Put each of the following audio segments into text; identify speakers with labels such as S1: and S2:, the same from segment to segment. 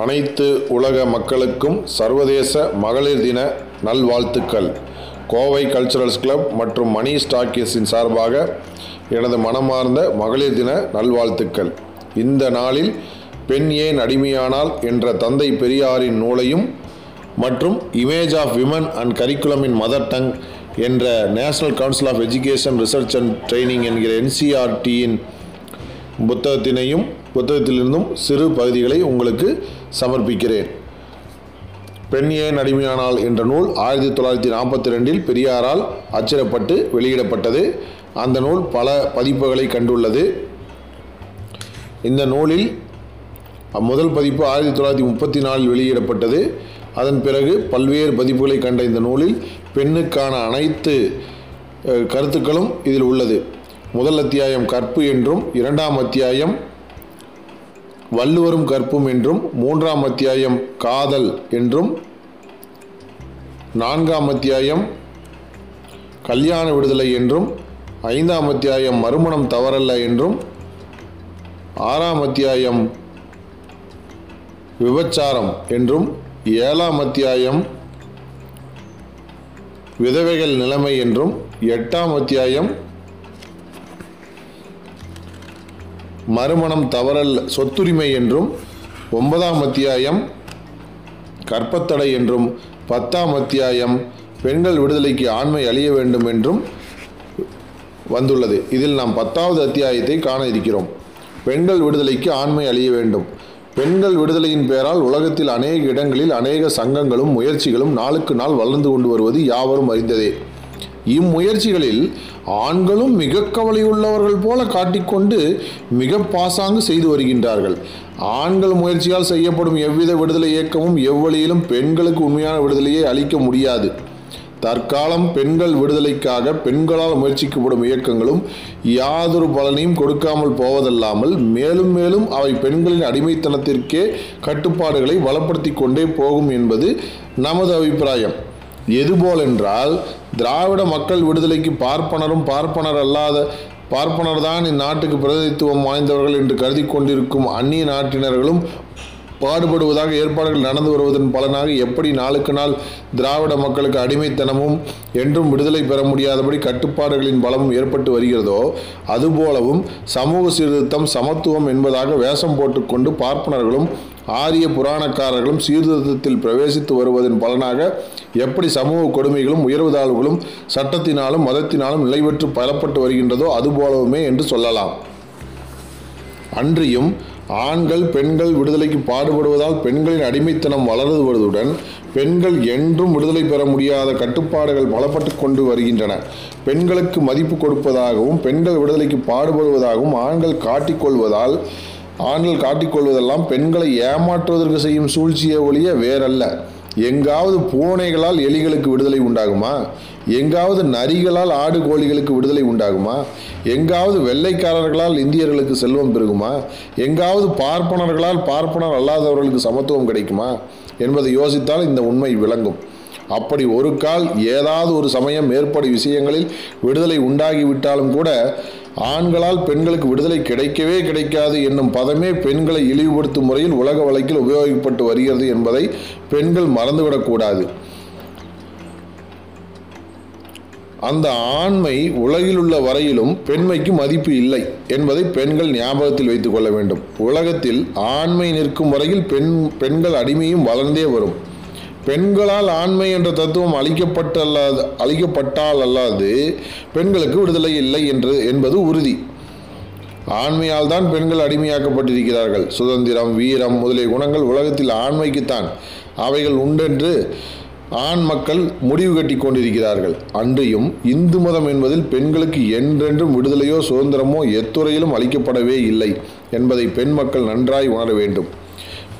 S1: அனைத்து உலக மக்களுக்கும் சர்வதேச மகளிர் தின நல்வாழ்த்துக்கள். கோவை கல்ச்சுரல்ஸ் கிளப் மற்றும் மணி ஸ்டாக்கிஸின் சார்பாக எனது மனமார்ந்த மகளிர் தின நல்வாழ்த்துக்கள். இந்த நாளில் பெண் ஏன் அடிமையானால் என்ற தந்தை பெரியாரின் நூலையும் மற்றும் இமேஜ் ஆஃப் விமன் அண்ட் கரிக்குலமின் மதர் டங் என்ற National Council of Education Research and Training என்கிற என்சிஆர்டியின் புத்தகத்தினையும் புத்தகத்திலிருந்தும் சிறு பகுதிகளை உங்களுக்கு சமர்ப்பிக்கிறேன். பெண் ஏன் அடிமையானால் என்ற நூல் ஆயிரத்தி தொள்ளாயிரத்தி நாற்பத்தி ரெண்டில் பெரியாரால் அச்சிடப்பட்டு வெளியிடப்பட்டது. அந்த நூல் பல பதிப்புகளை கண்டுள்ளது. இந்த நூலில் முதல் பதிப்பு ஆயிரத்தி தொள்ளாயிரத்தி முப்பத்தி நாலில் வெளியிடப்பட்டது. அதன் பிறகு பல்வேறு பதிப்புகளை கண்ட இந்த நூலில் பெண்ணுக்கான அனைத்து கருத்துக்களும் இதில் உள்ளது. முதல் அத்தியாயம் கற்பு என்றும் இரண்டாம் அத்தியாயம் வள்ளுவரும் கற்பும் என்றும் மூன்றாம் அத்தியாயம் காதல் என்றும் நான்காம் அத்தியாயம் கல்யாண விடுதலை என்றும் ஐந்தாம் அத்தியாயம் மறுமணம் தவறல்ல என்றும் ஆறாம் அத்தியாயம் விபச்சாரம் என்றும் ஏழாம் அத்தியாயம் விதவைகள் நிலைமை என்றும் எட்டாம் அத்தியாயம் மறுமணம் தவறல் சொத்துரிமை என்றும் ஒன்பதாம் அத்தியாயம் கற்பத்தடை என்றும் பத்தாம் அத்தியாயம் பெண்கள் விடுதலைக்கு ஆண்மை அழிய வேண்டும் என்றும் வந்துள்ளது. இதில் நாம் பத்தாவது அத்தியாயத்தை காண இருக்கிறோம். பெண்கள் விடுதலைக்கு ஆண்மை அழிய வேண்டும். பெண்கள் விடுதலையின் பெயரால் உலகத்தில் அநேக இடங்களில் அநேக சங்கங்களும் முயற்சிகளும் நாளுக்கு நாள் வளர்ந்து கொண்டு வருவது யாவரும் அறிந்ததே. இம்முயற்சிகளில் ஆண்களும் மிக கவலையுள்ளவர்கள் போல காட்டிக்கொண்டு மிக பாசாங்கு செய்து வருகின்றார்கள். ஆண்கள் முயற்சியால் செய்யப்படும் எவ்வித விடுதலை இயக்கமும் எவ்வழியிலும் பெண்களுக்கு உண்மையான விடுதலையை அளிக்க முடியாது. தற்காலம் பெண்கள் விடுதலைக்காக பெண்களால் முயற்சிக்கப்படும் இயக்கங்களும் யாதொரு பலனையும் கொடுக்காமல் போவதல்லாமல் மேலும் மேலும் அவை பெண்களின் அடிமைத்தனத்திற்கே கட்டுப்பாடுகளை வளப்படுத்தி கொண்டே போகும் என்பது நமது அபிப்பிராயம். எதுபோலென்றால் திராவிட மக்கள் விடுதலைக்கு பார்ப்பனரும் பார்ப்பனர் அல்லாத பார்ப்பனர் தான் இந்நாட்டுக்கு பிரதிநிதித்துவம் வாய்ந்தவர்கள் என்று கருதி கொண்டிருக்கும் அந்நிய நாட்டினர்களும் பாடுபடுவதாக ஏற்பாடுகள் நடந்து வருவதன் பலனாக எப்படி நாளுக்கு நாள் திராவிட மக்களுக்கு அடிமைத்தனமும் என்றும் விடுதலை பெற முடியாதபடி கட்டுப்பாடுகளின் பலமும் ஏற்பட்டு வருகிறதோ அதுபோலவும் சமூக சீர்திருத்தம் சமத்துவம் என்பதாக வேஷம் போட்டுக்கொண்டு பார்ப்பனர்களும் ஆரிய புராணக்காரர்களும் சீர்திருத்தத்தில் பிரவேசித்து வருவதன் பலனாக எப்படி சமூக கொடுமைகளும் உயர்வு தாழ்வுகளும் சட்டத்தினாலும் மதத்தினாலும் நிலைபெற்று பலப்பட்டு வருகின்றதோ அதுபோலவுமே என்று சொல்லலாம். அன்றியும் ஆண்கள் பெண்கள் விடுதலைக்கு பாடுபடுவதால் பெண்களின் அடிமைத்தனம் வளர்ந்து வருவதுடன் பெண்கள் என்றும் விடுதலை பெற முடியாத கட்டுப்பாடுகள் பலப்பட்டு கொண்டு வருகின்றன. பெண்களுக்கு மதிப்பு கொடுப்பதாகவும் பெண்கள் விடுதலைக்கு பாடுபடுவதாகவும் ஆண்கள் காட்டிக்கொள்வதால் ஆண்கள் காட்டிக்கொள்வதெல்லாம் பெண்களை ஏமாற்றுவதற்கு செய்யும் சூழ்ச்சியை ஒழிய வேறல்ல. எங்காவது பூனைகளால் எலிகளுக்கு விடுதலை உண்டாகுமா? எங்காவது நரிகளால் ஆடு கோழிகளுக்கு விடுதலை உண்டாகுமா? எங்காவது வெள்ளைக்காரர்களால் இந்தியர்களுக்கு செல்வம் பெருகுமா? எங்காவது பார்ப்பனர்களால் பார்ப்பனர் அல்லாதவர்களுக்கு சமத்துவம் கிடைக்குமா? என்பதை யோசித்தால் இந்த உண்மை விளங்கும். அப்படி ஒரு கால் ஏதாவது ஒரு சமயம் மேற்படி விஷயங்களில் விடுதலை உண்டாகிவிட்டாலும் கூட ஆண்களால் பெண்களுக்கு விடுதலை கிடைக்கவே கிடைக்காது என்னும் பதமே பெண்களை இழிவுபடுத்தும் முறையில் உலக வழக்கில் உபயோகிக்கப்பட்டு வருகிறது என்பதை பெண்கள் மறந்துவிடக்கூடாது அந்த ஆண்மை உலகில் உள்ள வரையிலும் பெண்மைக்கு மதிப்பு இல்லை என்பதை பெண்கள் ஞாபகத்தில் வைத்துக் கொள்ள வேண்டும். உலகத்தில் ஆண்மை நிற்கும் வரையில் பெண் பெண்கள் அடிமையும் வளர்ந்தே வரும். பெண்களால் ஆண்மை என்ற தத்துவம் அழிக்கப்பட்டல்லாது அழிக்கப்பட்டால் அல்லாது பெண்களுக்கு விடுதலை இல்லை என்று என்பது உறுதி. ஆண்மையால் தான் பெண்கள் அடிமையாக்கப்பட்டிருக்கிறார்கள். சுதந்திரம் வீரம் முதலிய குணங்கள் உலகத்தில் ஆண்மைக்குத்தான். அவைகள் உண்டென்று ஆண் மக்கள் முடிவு கட்டி கொண்டிருக்கிறார்கள். அன்றியும் இந்து மதம் என்பதில் பெண்களுக்கு என்றென்றும் விடுதலையோ சுதந்திரமோ எத்துறையிலும் அளிக்கப்படவே இல்லை என்பதை பெண் மக்கள் நன்றாய் உணர வேண்டும்.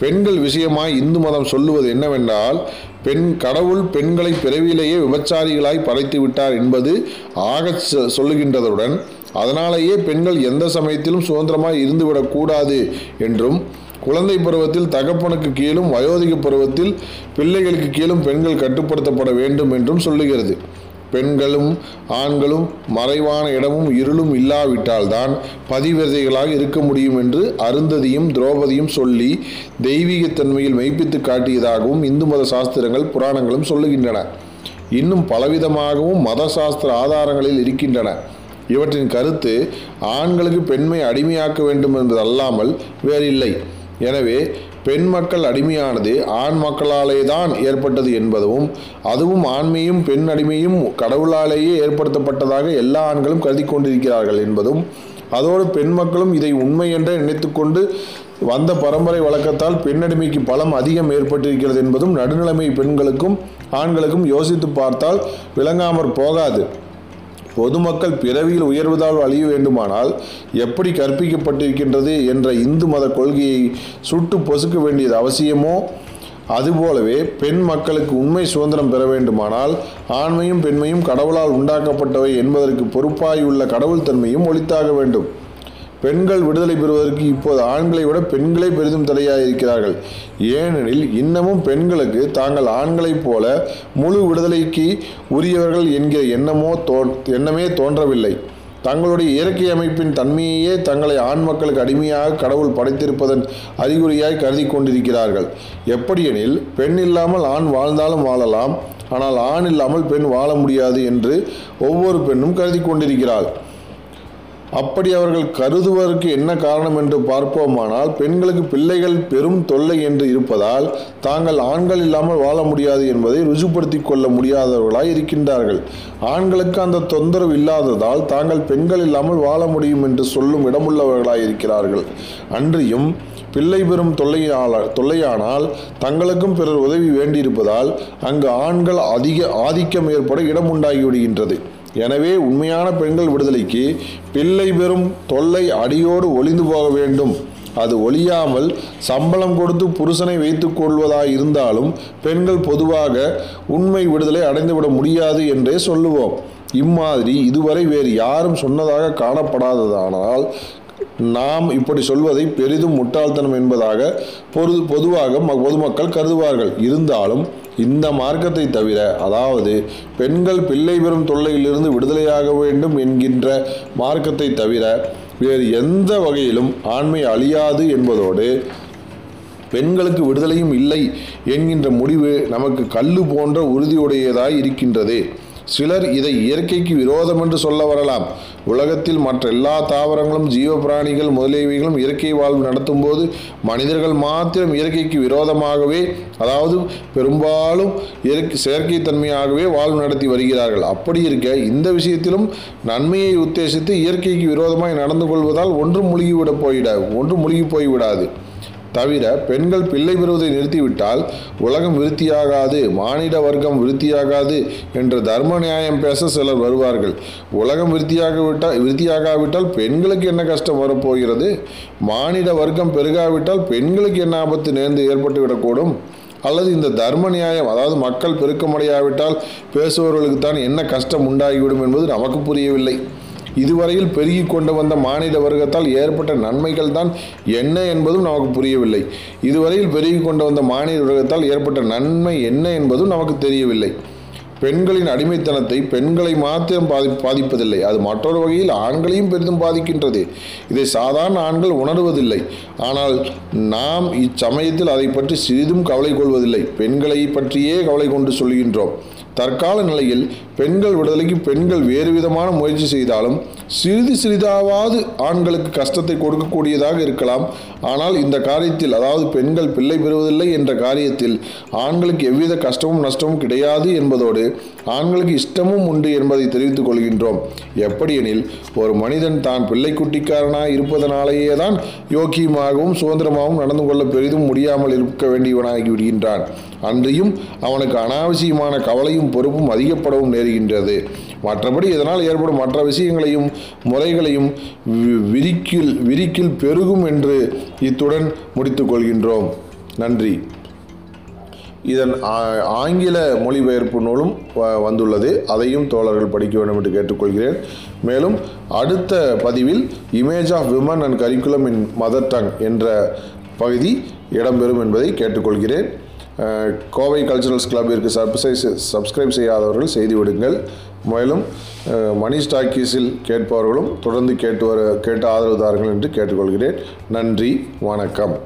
S1: பெண்கள் விஷயமாய் இந்து மதம் சொல்லுவது என்னவென்றால் பெண் கடவுள் பெண்களை பிறவியிலேயே விபச்சாரிகளாய் படைத்து விட்டார் என்பது ஆகச் சொ- சொல்லுகின்றதுடன் அதனாலேயே பெண்கள் எந்த சமயத்திலும் சுதந்திரமாய் இருந்துவிடக்கூடாது என்றும் குழந்தை பருவத்தில் தகப்பனுக்கு கீழும் வயோதிக பருவத்தில் பிள்ளைகளுக்கு கீழும் பெண்கள் கட்டுப்படுத்தப்பட வேண்டும் என்றும் சொல்லுகிறது. பெண்களும் ஆண்களும் மறைவான இடமும் இருளும் இல்லாவிட்டால்தான் பதிவிரதைகளாக இருக்க முடியும் என்று அருந்ததியும் துரோபதியும் சொல்லி தெய்வீகத்தன்மையில் மெய்ப்பித்து காட்டியதாகவும் இந்து மத சாஸ்திரங்கள் புராணங்களும் சொல்லுகின்றன. இன்னும் பலவிதமாகவும் மத சாஸ்திர ஆதாரங்களில் இருக்கின்றன. இவற்றின் கருத்து ஆண்களுக்கு பெண்மை அடிமையாக்க வேண்டும் என்பதல்லாமல் வேறில்லை. எனவே பெண் மக்கள் அடிமையானது ஆண் மக்களாலே தான் ஏற்பட்டது என்பதும் அதுவும் ஆண்மையும் பெண் அடிமையும் கடவுளாலேயே ஏற்படுத்தப்பட்டதாக எல்லா ஆண்களும் கருதி கொண்டிருக்கிறார்கள் என்பதும் அதோடு பெண் மக்களும் இதை உண்மை என்றே நினைத்துக்கொண்டு வந்த பரம்பரை வழக்கத்தால் பெண்ணடிமைக்கு பலம் அதிகம் ஏற்பட்டிருக்கிறது என்பதும் நடுநிலைமை பெண்களுக்கும் ஆண்களுக்கும் யோசித்து பார்த்தால் விளங்காமற் போகாது. பொதுமக்கள் பிறவியில் உயர்வதால் அழிய வேண்டுமானால் எப்படி கற்பிக்கப்பட்டிருக்கின்றது என்ற இந்து மத கொள்கையை சுட்டு பொசுக்க வேண்டியது அவசியமோ? அதுபோலவே பெண் மக்களுக்கு உண்மை சுதந்திரம் பெற வேண்டுமானால் ஆண்மையும் பெண்மையும் கடவுளால் உண்டாக்கப்பட்டவை என்பதற்கு பொறுப்பாயுள்ள கடவுள் தன்மையும் ஒழித்தாக வேண்டும். பெண்கள் விடுதலை பெறுவதற்கு இப்போது ஆண்களை விட பெண்களே பெரிதும் தடையாக இருக்கிறார்கள் ஏனெனில் இன்னமும் பெண்களுக்கு தாங்கள் ஆண்களைப் போல முழு விடுதலைக்கு உரியவர்கள் என்கிற எண்ணமோ தோ எண்ணமே தோன்றவில்லை. தங்களுடைய இயற்கை அமைப்பின் தன்மையையே தங்களை ஆண் மக்களுக்கு அடிமையாக கடவுள் படைத்திருப்பதன் அறிகுறியாய் கருதி கொண்டிருக்கிறார்கள். எப்படியெனில் பெண் இல்லாமல் ஆண் வாழ்ந்தாலும் வாழலாம் ஆனால் ஆண் இல்லாமல் பெண் வாழ முடியாது என்று ஒவ்வொரு பெண்ணும் கருதி கொண்டிருக்கிறாள். அப்படி அவர்கள் கருதுவதற்கு என்ன காரணம் என்று பார்ப்போமானால் பெண்களுக்கு பிள்ளைகள் பெரும் தொல்லை என்று இருப்பதால் தாங்கள் ஆண்கள் இல்லாமல் வாழ முடியாது என்பதை ருஜுப்படுத்தி கொள்ள முடியாதவர்களாய் இருக்கின்றார்கள். ஆண்களுக்கு அந்த தொந்தரவு இல்லாததால் தாங்கள் பெண்கள் இல்லாமல் வாழ முடியும் என்று சொல்லும் இடமுள்ளவர்களாய் இருக்கிறார்கள். அன்றியும் பிள்ளை பெறும் தொல்லையாள தொல்லையானால் தங்களுக்கும் பிறர் உதவி வேண்டியிருப்பதால் அங்கு ஆண்கள் அதிக ஆதிக்கம் ஏற்பட இடம் உண்டாகிவிடுகின்றது எனவே உண்மையான பெண்கள் விடுதலைக்கு பிள்ளை பெறும் தொல்லை அடியோடு ஒளிந்து போக வேண்டும். அது ஒழியாமல் சம்பளம் கொடுத்து புருஷனை வைத்துக் கொள்வதாக இருந்தாலும் பெண்கள் பொதுவாக உண்மை விடுதலை அடைந்துவிட முடியாது என்றே சொல்லுவோம். இம்மாதிரி இதுவரை வேறு யாரும் சொன்னதாக காணப்படாததானால் நாம் இப்படி சொல்வதை பெரிதும் முட்டாள்தனம் என்பதாக பொது பொதுவாக ம- பொதுமக்கள் கருதுவார்கள். இருந்தாலும் இந்த மார்க்கத்தை தவிர அதாவது பெண்கள் பிள்ளை பெறும் தொல்லையிலிருந்து விடுதலையாக வேண்டும் என்கின்ற மார்க்கத்தை தவிர வேறு எந்த வகையிலும் ஆண்மை அழியாது என்பதோடு பெண்களுக்கு விடுதலையும் இல்லை என்கின்ற முடிவு நமக்கு கல்லு போன்ற உறுதியுடையதாய் இருக்கின்றது. சிலர் இதை இயற்கைக்கு விரோதம் என்று சொல்ல வரலாம். உலகத்தில் மற்ற எல்லா தாவரங்களும் ஜீவபிராணிகள் முதலியவைகளும் இயற்கை வாழ்வு நடத்தும் போது மனிதர்கள் மாத்திரம் இயற்கைக்கு விரோதமாகவே அதாவது பெரும்பாலும் இயற்கை செயற்கைத்தன்மையாகவே வாழ்வு நடத்தி வருகிறார்கள். அப்படி இருக்க இந்த விஷயத்திலும் நன்மையை உத்தேசித்து இயற்கைக்கு விரோதமாய் நடந்து கொள்வதால் ஒன்றும் முழுகிவிட போயிட ஒன்றும் முழுகி போய்விடாது. தவிர பெண்கள் பிள்ளை பெறுவதை நிறுத்திவிட்டால் உலகம் விருத்தியாகாது மானிட வர்க்கம் விருத்தியாகாது என்ற தர்ம நியாயம் பேச சிலர் வருவார்கள். உலகம் விருத்தியாகவிட்டால் விருத்தியாகாவிட்டால் பெண்களுக்கு என்ன கஷ்டம் வரப்போகிறது? மானிட வர்க்கம் பெருகாவிட்டால் பெண்களுக்கு என்ன ஆபத்து நேர்ந்து ஏற்பட்டுவிடக்கூடும்? அல்லது இந்த தர்ம நியாயம் அதாவது மக்கள் பெருக்கமடையாவிட்டால் பேசுபவர்களுக்கு தான் என்ன கஷ்டம் உண்டாகிவிடும் என்பது நமக்கு புரியவில்லை. இதுவரையில் பெருகி கொண்டு வந்த மாநில வர்க்கத்தால் ஏற்பட்ட நன்மைகள் தான் என்ன என்பதும் நமக்கு புரியவில்லை. இதுவரையில் பெருகி கொண்டு வந்த மாநில வர்க்கத்தால் ஏற்பட்ட நன்மை என்ன என்பதும் நமக்கு தெரியவில்லை. பெண்களின் அடிமைத்தனத்தை பெண்களை மாத்திரம் பாதி பாதிப்பதில்லை. அது மற்றொரு வகையில் ஆண்களையும் பெரிதும் பாதிக்கின்றது. இதை சாதாரண ஆண்கள் உணர்வதில்லை. ஆனால் நாம் இச்சமயத்தில் அதை பற்றி சிறிதும் கவலை கொள்வதில்லை. பெண்களை பற்றியே கவலை கொண்டு சொல்கின்றோம். தற்கால நிலையில் பெண்கள் விடுதலைக்கு பெண்கள் வேறு விதமான முயற்சி செய்தாலும் சிறிது சிறிதாவது ஆண்களுக்கு கஷ்டத்தை கொடுக்கக்கூடியதாக இருக்கலாம். ஆனால் இந்த காரியத்தில் அதாவது பெண்கள் பிள்ளை பெறுவதில்லை என்ற காரியத்தில் ஆண்களுக்கு எவ்வித கஷ்டமும் நஷ்டமும் கிடையாது என்பதோடு ஆண்களுக்கு இஷ்டமும் உண்டு என்பதை தெரிவித்துக் கொள்கின்றோம். எப்படியெனில் ஒரு மனிதன் தான் பிள்ளைக்குட்டிக்காரனாய் இருப்பதனாலேயே தான் யோக்கியமாகவும் சுதந்திரமாகவும் நடந்து கொள்ள பெரிதும் முடியாமல் இருக்க வேண்டியவனாகி விடுகின்றான். அன்றியும் அவனுக்கு அனாவசியமான கவலையும் பொறுப்பும் அதிகப்படவும் நேருகின்றது. மற்றபடி இதனால் ஏற்படும் மற்ற விஷயங்களையும் முறைகளையும் வி- விரிக்கில் விரிக்கில் பெருகும் என்று இத்துடன் முடித்துக் கொள்கின்றோம். நன்றி. இதன் ஆ- ஆங்கில மொழிபெயர்ப்பு நூலும் வ- வந்துள்ளது. அதையும் தோழர்கள் படிக்க வேண்டும் என்று கேட்டுக்கொள்கிறேன். மேலும் அடுத்த பதிவில் image of women and curriculum in mother tongue என்ற பகுதி இடம்பெறும் என்பதை கேட்டுக்கொள்கிறேன். கோவை கல்ச்சுரல்ஸ் கிளப்பிற்கு சப்ஸ்கிரைப் சப்ஸ்கிரைப் செய்யாதவர்கள் செய்து விடுங்கள். மேலும் மணி ஸ்டாக்கீஸில் கேட்பவர்களும் தொடர்ந்து கேட்டு வர கேட்டு ஆதரவு தாருங்கள் என்று கேட்டுக்கொள்கிறேன். நன்றி வணக்கம்.